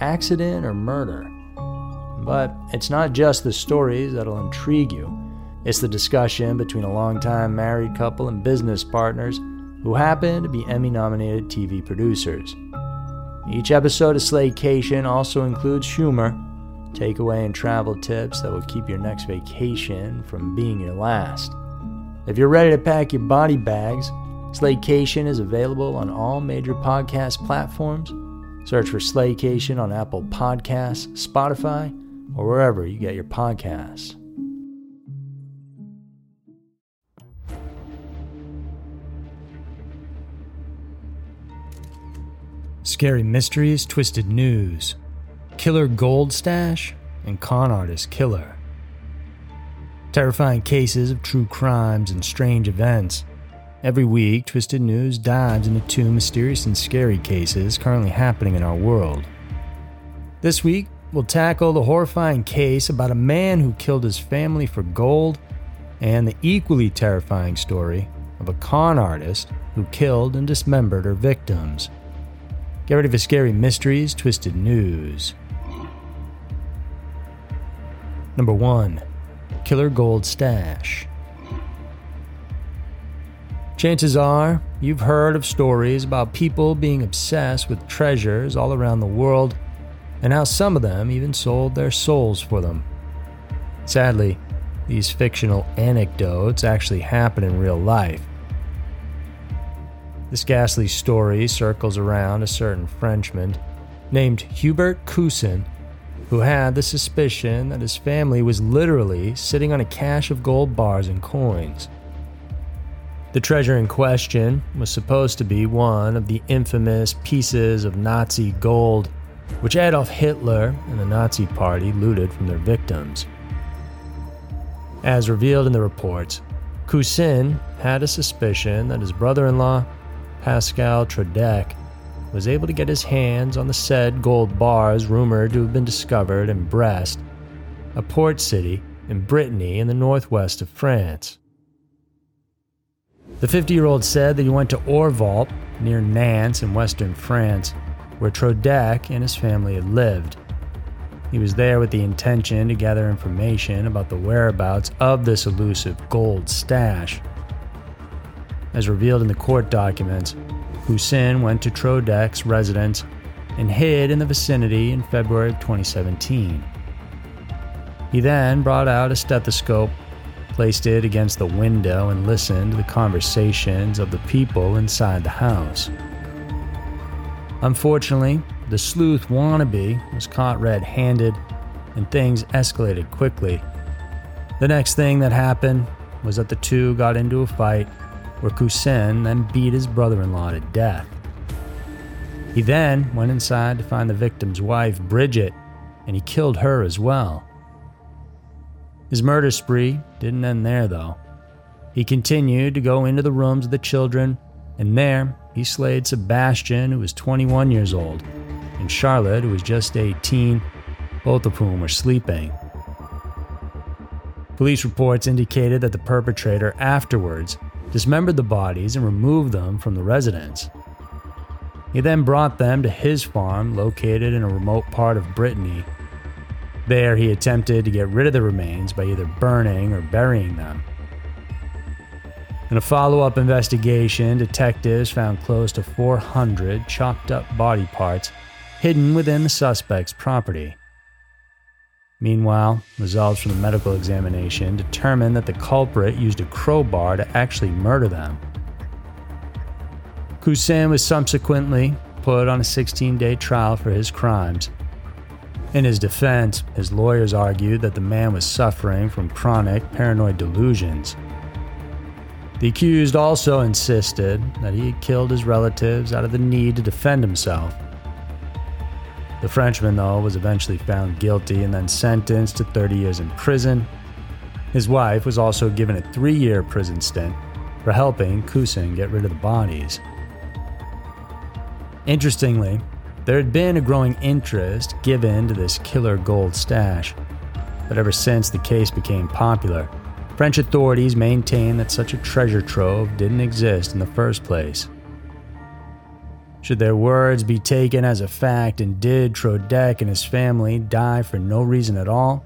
accident or murder? But it's not just the stories that'll intrigue you. It's the discussion between a longtime married couple and business partners who happen to be Emmy nominated TV producers. Each episode of Slaycation also includes humor, takeaway, and travel tips that will keep your next vacation from being your last. If you're ready to pack your body bags, Slaycation is available on all major podcast platforms. Search for Slaycation on Apple Podcasts, Spotify, or wherever you get your podcasts. Scary mysteries, twisted news, killer gold stash, and con artist killer. Terrifying cases of true crimes and strange events. Every week, Twisted News dives into two mysterious and scary cases currently happening in our world. This week, we'll tackle the horrifying case about a man who killed his family for gold and the equally terrifying story of a con artist who killed and dismembered her victims. Get ready for scary mysteries, twisted news. Number 1 Killer Gold Stash. Chances are you've heard of stories about people being obsessed with treasures all around the world and how some of them even sold their souls for them. Sadly, these fictional anecdotes actually happen in real life. This ghastly story circles around a certain Frenchman named Hubert Caouissin, who had the suspicion that his family was literally sitting on a cache of gold bars and coins. The treasure in question was supposed to be one of the infamous pieces of Nazi gold which Adolf Hitler and the Nazi Party looted from their victims. As revealed in the reports, Caouissin had a suspicion that his brother in law, Pascal Troadec, was able to get his hands on the said gold bars rumored to have been discovered in Brest, a port city in Brittany in the northwest of France. The 50 year old said that he went to Orval, near Nantes in western France, where Troadec and his family had lived. He was there with the intention to gather information about the whereabouts of this elusive gold stash. As revealed in the court documents, Caouissin went to Troadec's residence and hid in the vicinity in February of 2017. He then brought out a stethoscope, placed it against the window, and listened to the conversations of the people inside the house. Unfortunately, the sleuth wannabe was caught red handed and things escalated quickly. The next thing that happened was that the two got into a fight where Caouissin then beat his brother in law to death. He then went inside to find the victim's wife, Bridget, and he killed her as well. His murder spree didn't end there, though. He continued to go into the rooms of the children, and there he slayed Sebastian, who was 21 years old, and Charlotte, who was just 18, both of whom were sleeping. Police reports indicated that the perpetrator afterwards dismembered the bodies and removed them from the residence. He then brought them to his farm located in a remote part of Brittany. There, he attempted to get rid of the remains by either burning or burying them. In a follow up investigation, detectives found close to 400 chopped up body parts hidden within the suspect's property. Meanwhile, results from the medical examination determined that the culprit used a crowbar to actually murder them. Caouissin was subsequently put on a 16 day trial for his crimes. In his defense, his lawyers argued that the man was suffering from chronic paranoid delusions. The accused also insisted that he had killed his relatives out of the need to defend himself. The Frenchman, though, was eventually found guilty and then sentenced to 30 years in prison. His wife was also given a three year prison stint for helping Caouissin get rid of the bodies. Interestingly, there had been a growing interest given to this killer gold stash, but ever since the case became popular, French authorities maintain that such a treasure trove didn't exist in the first place. Should their words be taken as a fact, and did Troadec and his family die for no reason at all?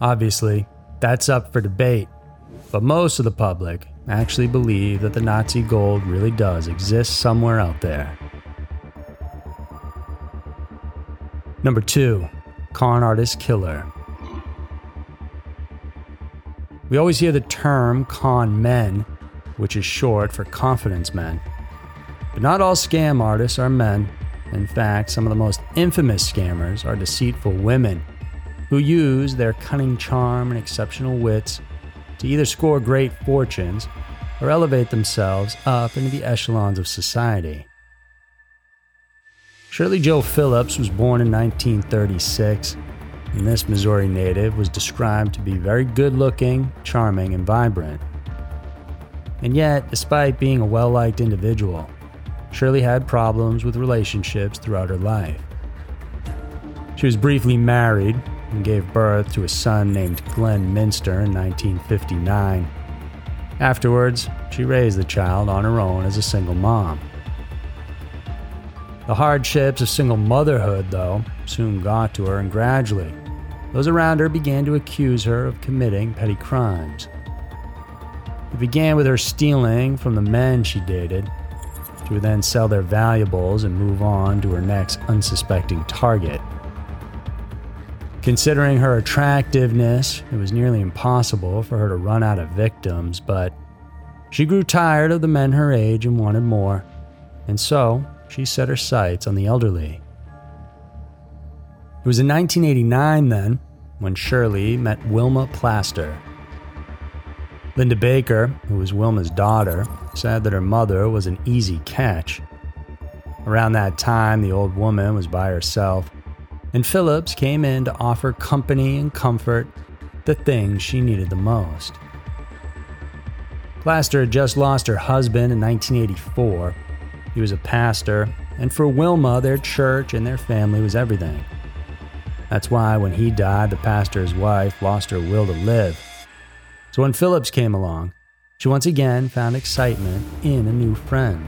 Obviously, that's up for debate, but most of the public actually believe that the Nazi gold really does exist somewhere out there. Number 2 Con Artist Killer. We always hear the term con men, which is short for confidence men. But not all scam artists are men. In fact, some of the most infamous scammers are deceitful women who use their cunning charm and exceptional wits to either score great fortunes or elevate themselves up into the echelons of society. Shirley Jo Phillips was born in 1936 and this Missouri native was described to be very good looking, charming, and vibrant. And yet, despite being a well liked individual, Shirley had problems with relationships throughout her life. She was briefly married and gave birth to a son named Glenn Minster in 1959. Afterwards, she raised the child on her own as a single mom. The hardships of single motherhood, though, soon got to her, and gradually, those around her began to accuse her of committing petty crimes. It began with her stealing from the men she dated. She would then sell their valuables and move on to her next unsuspecting target. Considering her attractiveness, it was nearly impossible for her to run out of victims, but she grew tired of the men her age and wanted more, and so she set her sights on the elderly. It was in 1989 then when Shirley met Wilma Plaster. Linda Baker, who was Wilma's daughter, said that her mother was an easy catch. Around that time, the old woman was by herself, and Phillips came in to offer company and comfort, the things she needed the most. Plaster had just lost her husband in 1984. He was a pastor, and for Wilma, their church and their family was everything. That's why when he died, the pastor's wife lost her will to live. So when Phillips came along, she once again found excitement in a new friend.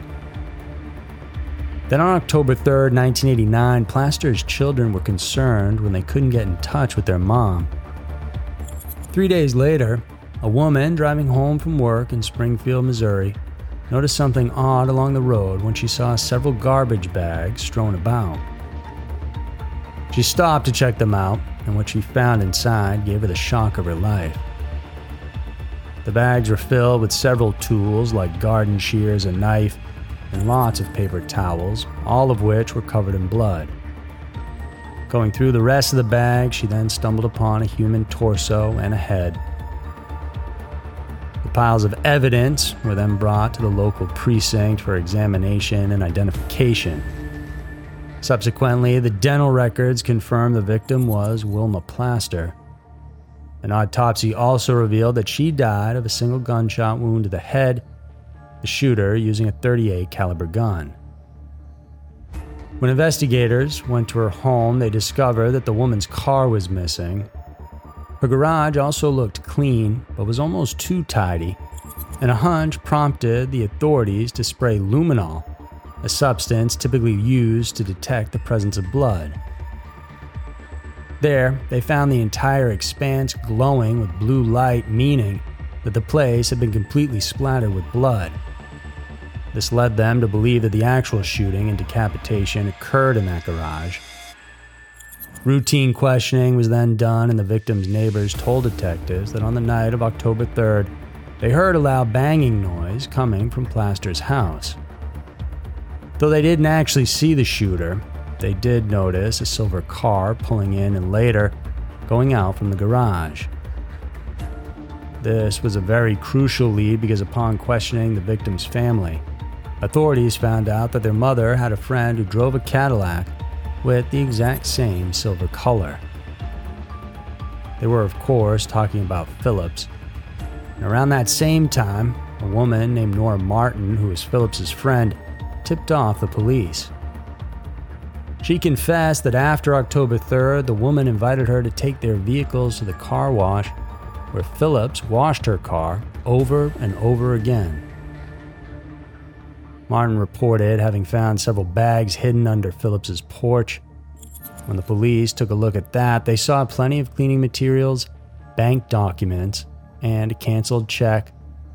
Then on October 3rd, 1989, Plaster's children were concerned when they couldn't get in touch with their mom. Three days later, a woman driving home from work in Springfield, Missouri, noticed something odd along the road when she saw several garbage bags strewn about. She stopped to check them out, and what she found inside gave her the shock of her life. The bags were filled with several tools like garden shears, a knife, and lots of paper towels, all of which were covered in blood. Going through the rest of the bag, she then stumbled upon a human torso and a head. Piles of evidence were then brought to the local precinct for examination and identification. Subsequently, the dental records confirmed the victim was Wilma Plaster. An autopsy also revealed that she died of a single gunshot wound to the head, the shooter using a 38 caliber gun. When investigators went to her home, they discovered that the woman's car was missing. Her garage also looked clean, but was almost too tidy, and a hunch prompted the authorities to spray luminol, a substance typically used to detect the presence of blood. There, they found the entire expanse glowing with blue light, meaning that the place had been completely splattered with blood. This led them to believe that the actual shooting and decapitation occurred in that garage. Routine questioning was then done, and the victim's neighbors told detectives that on the night of October 3rd, they heard a loud banging noise coming from Plaster's house. Though they didn't actually see the shooter, they did notice a silver car pulling in and later going out from the garage. This was a very crucial lead because upon questioning the victim's family, authorities found out that their mother had a friend who drove a Cadillac with the exact same silver color. They were, of course, talking about Phillips. And around that same time, a woman named Nora Martin, who was Phillips's friend, tipped off the police. She confessed that after October 3rd, the woman invited her to take their vehicles to the car wash, where Phillips washed her car over and over again. Martin reported having found several bags hidden under Phillips's porch. When the police took a look at that, they saw plenty of cleaning materials, bank documents, and a canceled check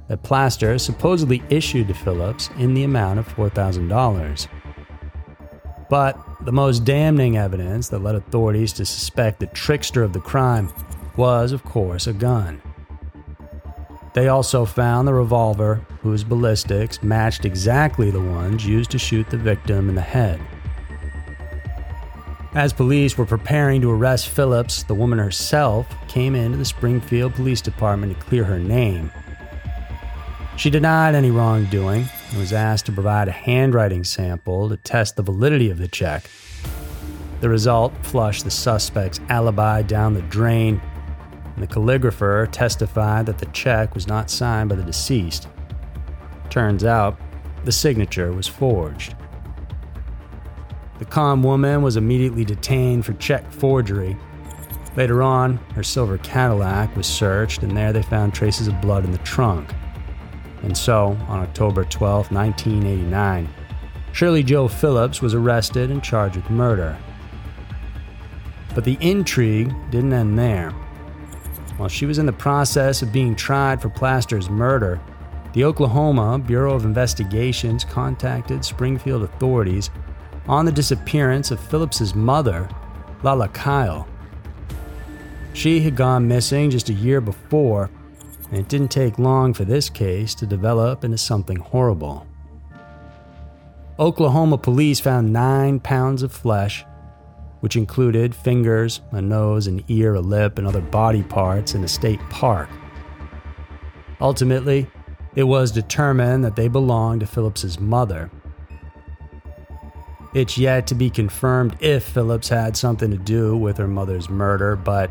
that Plaster supposedly issued to Phillips in the amount of $4,000. But the most damning evidence that led authorities to suspect the trickster of the crime was, of course, a gun. They also found the revolver, whose ballistics matched exactly the ones used to shoot the victim in the head. As police were preparing to arrest Phillips, the woman herself came into the Springfield Police Department to clear her name. She denied any wrongdoing and was asked to provide a handwriting sample to test the validity of the check. The result flushed the suspect's alibi down the drain and the calligrapher testified that the check was not signed by the deceased. Turns out, the signature was forged. The calm woman was immediately detained for check forgery. Later on, her silver Cadillac was searched, and there they found traces of blood in the trunk. And so, on October 12, 1989, Shirley Jo Phillips was arrested and charged with murder. But the intrigue didn't end there. While she was in the process of being tried for Plaster's murder, the Oklahoma Bureau of Investigations contacted Springfield authorities on the disappearance of Phillips's mother, Lala Kyle. She had gone missing just a year before, and it didn't take long for this case to develop into something horrible. Oklahoma police found nine pounds of flesh which included fingers, a nose, an ear, a lip, and other body parts in a state park. Ultimately, it was determined that they belonged to Phillips's mother. It's yet to be confirmed if Phillips had something to do with her mother's murder, but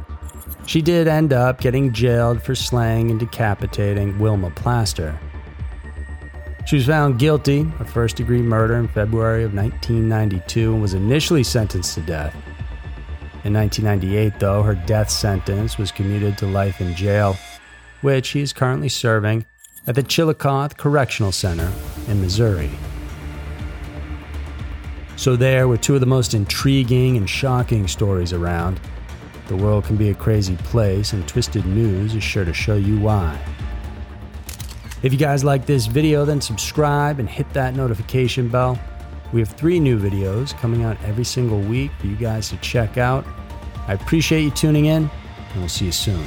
she did end up getting jailed for slaying and decapitating Wilma Plaster. She was found guilty of first degree murder in February of 1992 and was initially sentenced to death. In 1998, though, her death sentence was commuted to life in jail, which she is currently serving at the Chillicothe Correctional Center in Missouri. So, there were two of the most intriguing and shocking stories around. The world can be a crazy place, and Twisted News is sure to show you why. If you guys like this video, then subscribe and hit that notification bell. We have three new videos coming out every single week for you guys to check out. I appreciate you tuning in, and we'll see you soon.